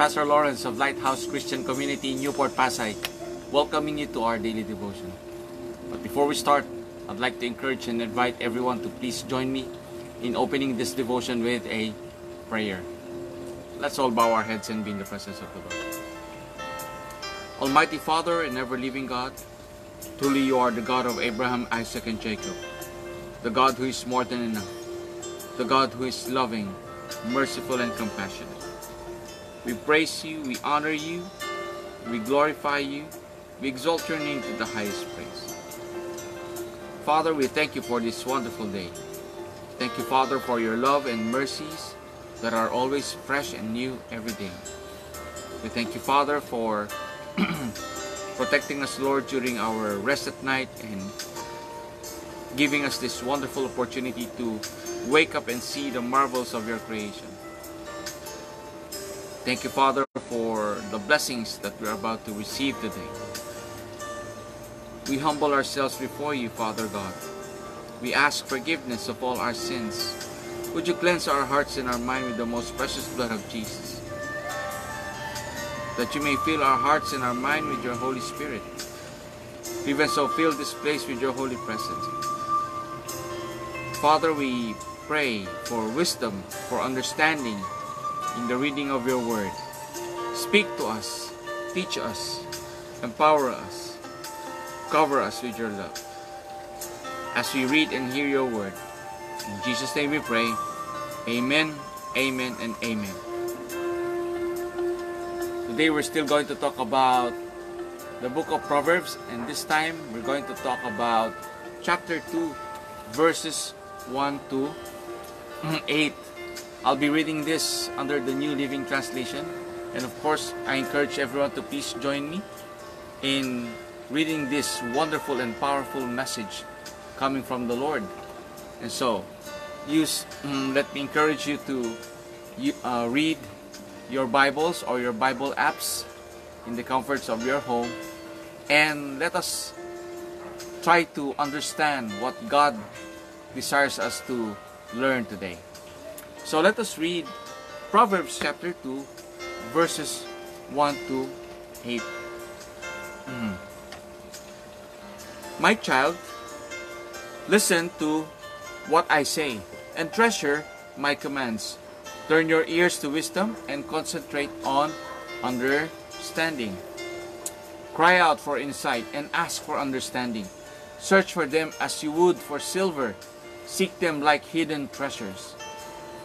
Pastor Lawrence of Lighthouse Christian Community in Newport, Pasay, welcoming you to our daily devotion. But before we start, I'd like to encourage and invite everyone to please join me in opening this devotion with a prayer. Let's all bow our heads and be in the presence of the Lord. Almighty Father and ever living God, truly you are the God of Abraham, Isaac, and Jacob, the God who is more than enough, the God who is loving, merciful, and compassionate. We praise you, we honor you, we glorify you, we exalt your name to the highest praise. Father, we thank you for this wonderful day. Thank you, Father, for your love and mercies that are always fresh and new every day. We thank you, Father, for protecting us, Lord, during our rest at night and giving us this wonderful opportunity to wake up and see the marvels of your creation. Thank you, Father, for the blessings that we're about to receive today. We humble ourselves before you, Father God. We ask forgiveness of all our sins. Would you cleanse our hearts and our mind with the most precious blood of Jesus? That you may fill our hearts and our mind with your Holy Spirit. Even so, fill this place with your holy presence. Father, we pray for wisdom, for understanding in the reading of your word. Speak to us, teach us, empower us, cover us with your love. As we read and hear your word, in Jesus' name we pray. Amen, amen, and amen. Today we're still going to talk about the book of Proverbs, and this time we're going to talk about chapter 2, verses 1 to 8. I'll be reading this under the New Living Translation, and of course, I encourage everyone to please join me in reading this wonderful and powerful message coming from the Lord. And so, use let me encourage you to uh, read your Bibles or your Bible apps in the comforts of your home and let us try to understand what God desires us to learn today. So let us read Proverbs chapter 2 verses 1 to 8. Mm. My child, listen to what I say and treasure my commands. Turn your ears to wisdom and concentrate on understanding. Cry out for insight and ask for understanding. Search for them as you would for silver. Seek them like hidden treasures.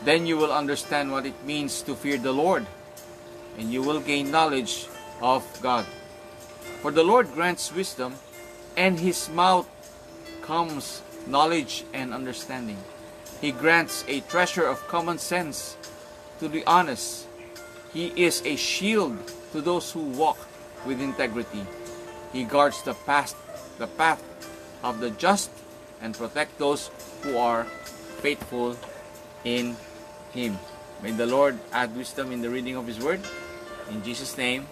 Then you will understand what it means to fear the Lord, and you will gain knowledge of God. For the Lord grants wisdom, and his mouth comes knowledge and understanding. He grants a treasure of common sense to the honest. He is a shield to those who walk with integrity. He guards the path, the path of the just and protect those who are faithful in him. May the Lord add wisdom in the reading of his word. In Jesus' name,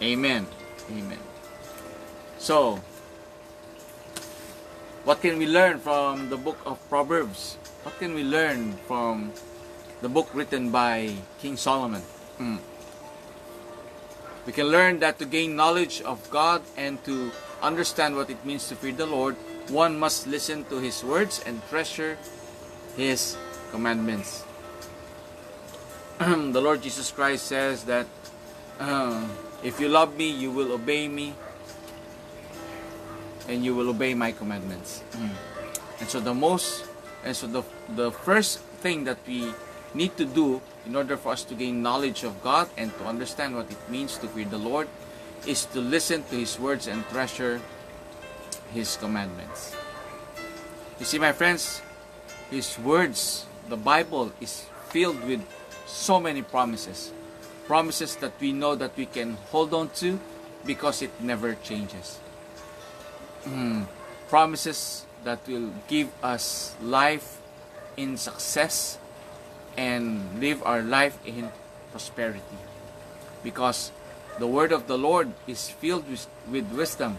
amen. Amen. So, what can we learn from the book of Proverbs? What can we learn from the book written by King Solomon? Mm. We can learn that to gain knowledge of God and to understand what it means to fear the Lord, one must listen to His words and treasure His commandments. the Lord Jesus Christ says that uh, if you love me, you will obey me, and you will obey my commandments. Mm. And so the most, and so the the first thing that we need to do in order for us to gain knowledge of God and to understand what it means to fear the Lord is to listen to His words and treasure His commandments. You see, my friends, His words, the Bible, is filled with so many promises. Promises that we know that we can hold on to because it never changes. Mm. Promises that will give us life in success and live our life in prosperity. Because the word of the Lord is filled with, with wisdom.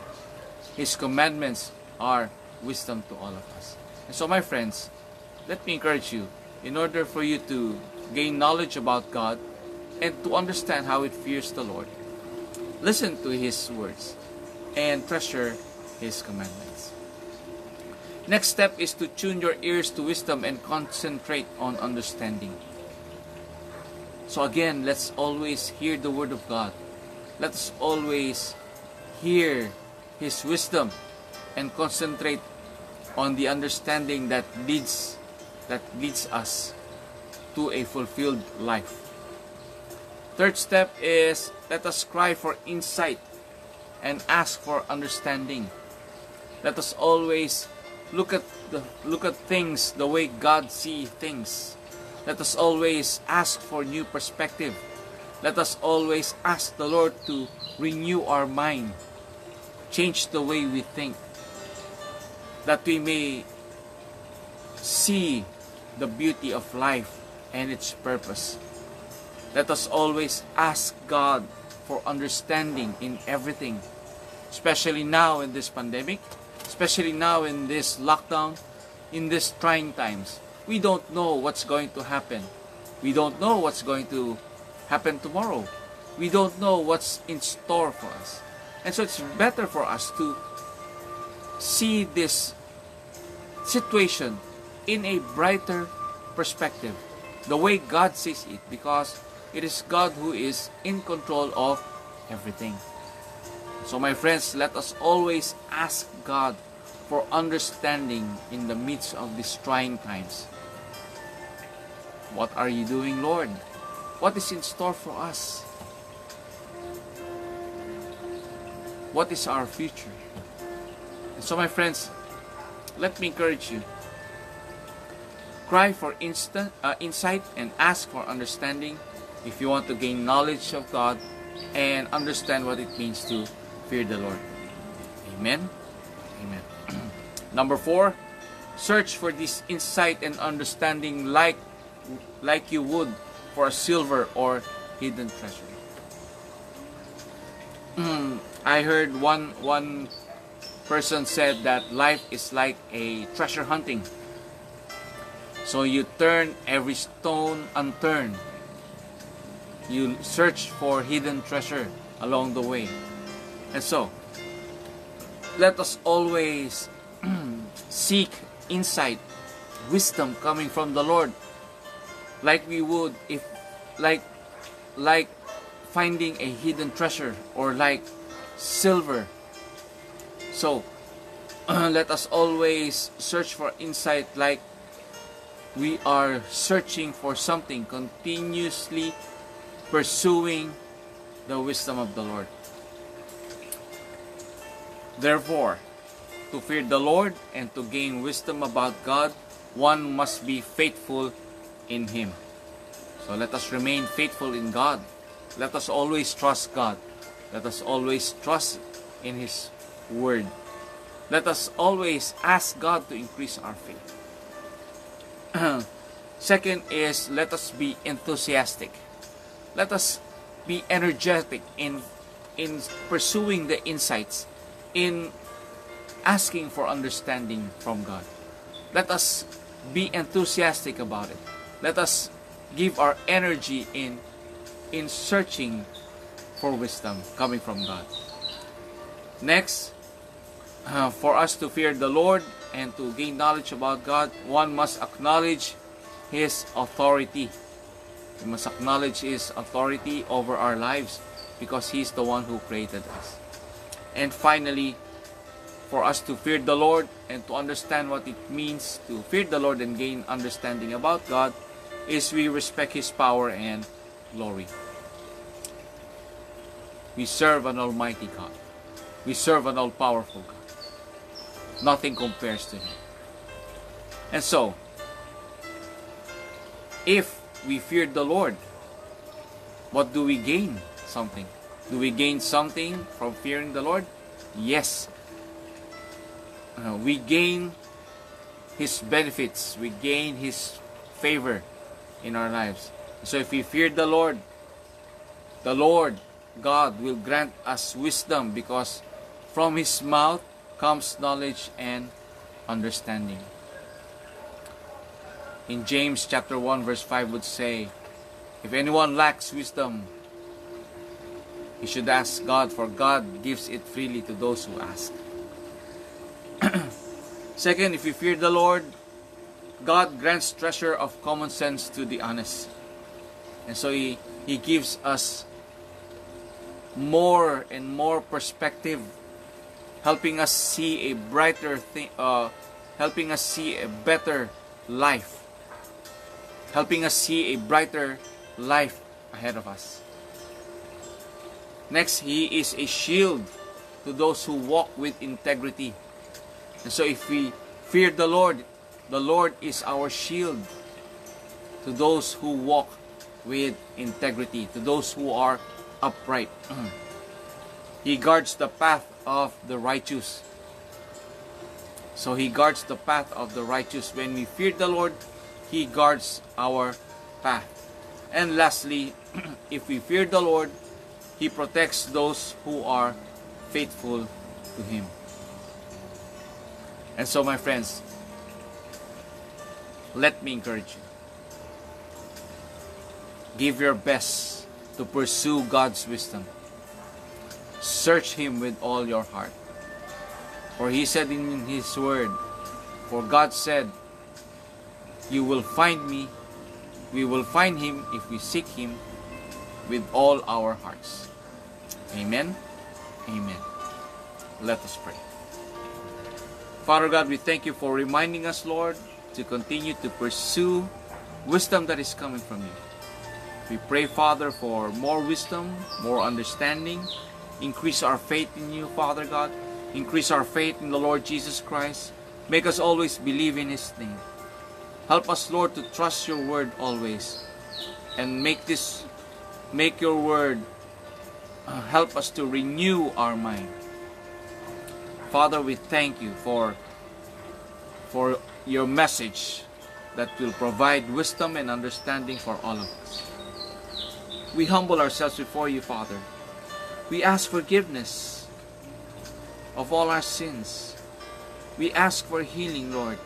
His commandments are wisdom to all of us. And so, my friends, let me encourage you in order for you to gain knowledge about God and to understand how it fears the Lord. Listen to His words and treasure His commandments. Next step is to tune your ears to wisdom and concentrate on understanding. So again, let's always hear the Word of God. Let us always hear His wisdom and concentrate on the understanding that leads that leads us to a fulfilled life. Third step is let us cry for insight and ask for understanding. Let us always look at the look at things the way God see things. Let us always ask for new perspective. Let us always ask the Lord to renew our mind, change the way we think, that we may see the beauty of life and its purpose. Let us always ask God for understanding in everything, especially now in this pandemic, especially now in this lockdown, in these trying times. We don't know what's going to happen. We don't know what's going to happen tomorrow. We don't know what's in store for us. And so it's better for us to see this situation in a brighter perspective, the way God sees it, because it is God who is in control of everything. So, my friends, let us always ask God for understanding in the midst of these trying times. What are you doing, Lord? What is in store for us? What is our future? And so, my friends, let me encourage you. Cry for instant, uh, insight and ask for understanding if you want to gain knowledge of God and understand what it means to fear the Lord. Amen. Amen. Number four, search for this insight and understanding like like you would for a silver or hidden treasure. I heard one one person said that life is like a treasure hunting. So you turn every stone unturned. You search for hidden treasure along the way. And so, let us always seek insight, wisdom coming from the Lord like we would if like like finding a hidden treasure or like silver so let us always search for insight like we are searching for something continuously pursuing the wisdom of the Lord therefore to fear the Lord and to gain wisdom about God one must be faithful in Him. So let us remain faithful in God. Let us always trust God. Let us always trust in His Word. Let us always ask God to increase our faith. Second is let us be enthusiastic. Let us be energetic in in pursuing the insights, in asking for understanding from God. Let us be enthusiastic about it. Let us give our energy in in searching for wisdom coming from God. Next, uh, for us to fear the Lord and to gain knowledge about God, one must acknowledge His authority. We must acknowledge His authority over our lives because He's the one who created us. And finally, for us to fear the Lord and to understand what it means to fear the Lord and gain understanding about God, is we respect His power and glory. We serve an almighty God. We serve an all-powerful God. Nothing compares to Him. And so, if we fear the Lord, what do we gain? Something. Do we gain something from fearing the Lord? Yes. Uh, we gain His benefits. We gain His favor in our lives. So if we fear the Lord, the Lord God will grant us wisdom because from His mouth comes knowledge and understanding. In James chapter 1 verse 5 would say, If anyone lacks wisdom, he should ask God, for God gives it freely to those who ask. Second, if you fear the Lord, God grants treasure of common sense to the honest. And so He, he gives us more and more perspective, helping us see a brighter thing, uh, helping us see a better life, helping us see a brighter life ahead of us. Next, He is a shield to those who walk with integrity. And so if we fear the Lord, the Lord is our shield to those who walk with integrity, to those who are upright. he guards the path of the righteous. So he guards the path of the righteous. When we fear the Lord, he guards our path. And lastly, if we fear the Lord, he protects those who are faithful to him. And so, my friends, let me encourage you. Give your best to pursue God's wisdom. Search Him with all your heart. For He said in His Word, For God said, You will find me, we will find Him if we seek Him with all our hearts. Amen. Amen. Let us pray. Father God, we thank you for reminding us, Lord, to continue to pursue wisdom that is coming from you. We pray, Father, for more wisdom, more understanding. Increase our faith in you, Father God. Increase our faith in the Lord Jesus Christ. Make us always believe in His name. Help us, Lord, to trust your word always. And make this, make your word uh, help us to renew our mind. Father, we thank you for, for your message that will provide wisdom and understanding for all of us. We humble ourselves before you, Father. We ask forgiveness of all our sins. We ask for healing, Lord.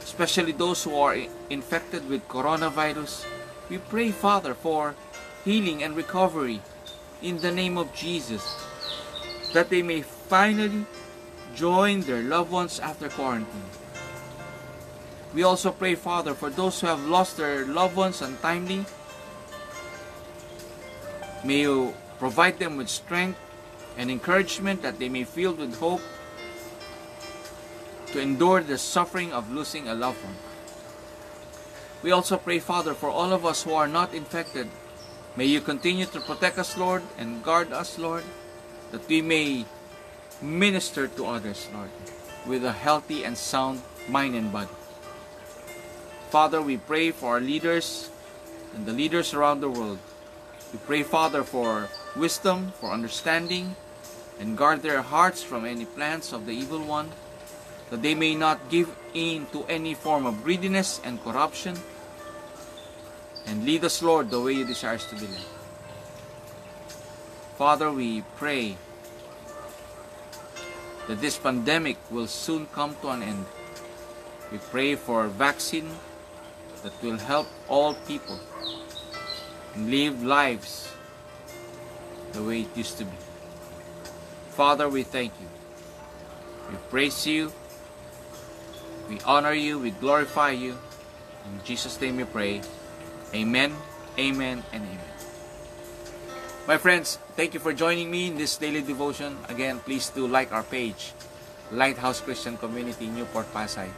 Especially those who are infected with coronavirus. We pray, Father, for healing and recovery in the name of Jesus. That they may finally join their loved ones after quarantine. We also pray, Father, for those who have lost their loved ones untimely. May you provide them with strength and encouragement that they may feel with hope to endure the suffering of losing a loved one. We also pray, Father, for all of us who are not infected. May you continue to protect us, Lord, and guard us, Lord, that we may minister to others, Lord, with a healthy and sound mind and body. Father, we pray for our leaders and the leaders around the world. We pray, Father, for wisdom, for understanding, and guard their hearts from any plans of the evil one, that they may not give in to any form of greediness and corruption, and lead us, Lord, the way you desire us to be led. Father, we pray that this pandemic will soon come to an end. We pray for a vaccine that will help all people live lives the way it used to be. Father, we thank you. We praise you. We honor you. We glorify you. In Jesus' name we pray. Amen, amen, and amen. My friends, thank you for joining me in this daily devotion. Again, please do like our page, Lighthouse Christian Community, Newport, Pasay,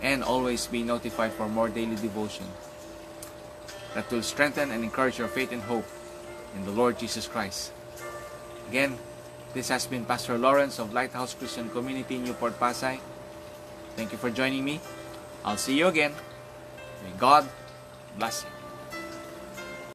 and always be notified for more daily devotion that will strengthen and encourage your faith and hope in the Lord Jesus Christ. Again, this has been Pastor Lawrence of Lighthouse Christian Community, Newport, Pasay. Thank you for joining me. I'll see you again. May God bless you.